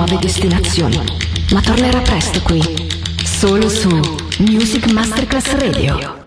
Nuove destinazioni, ma tornerà presto qui, solo su Music Masterclass Radio.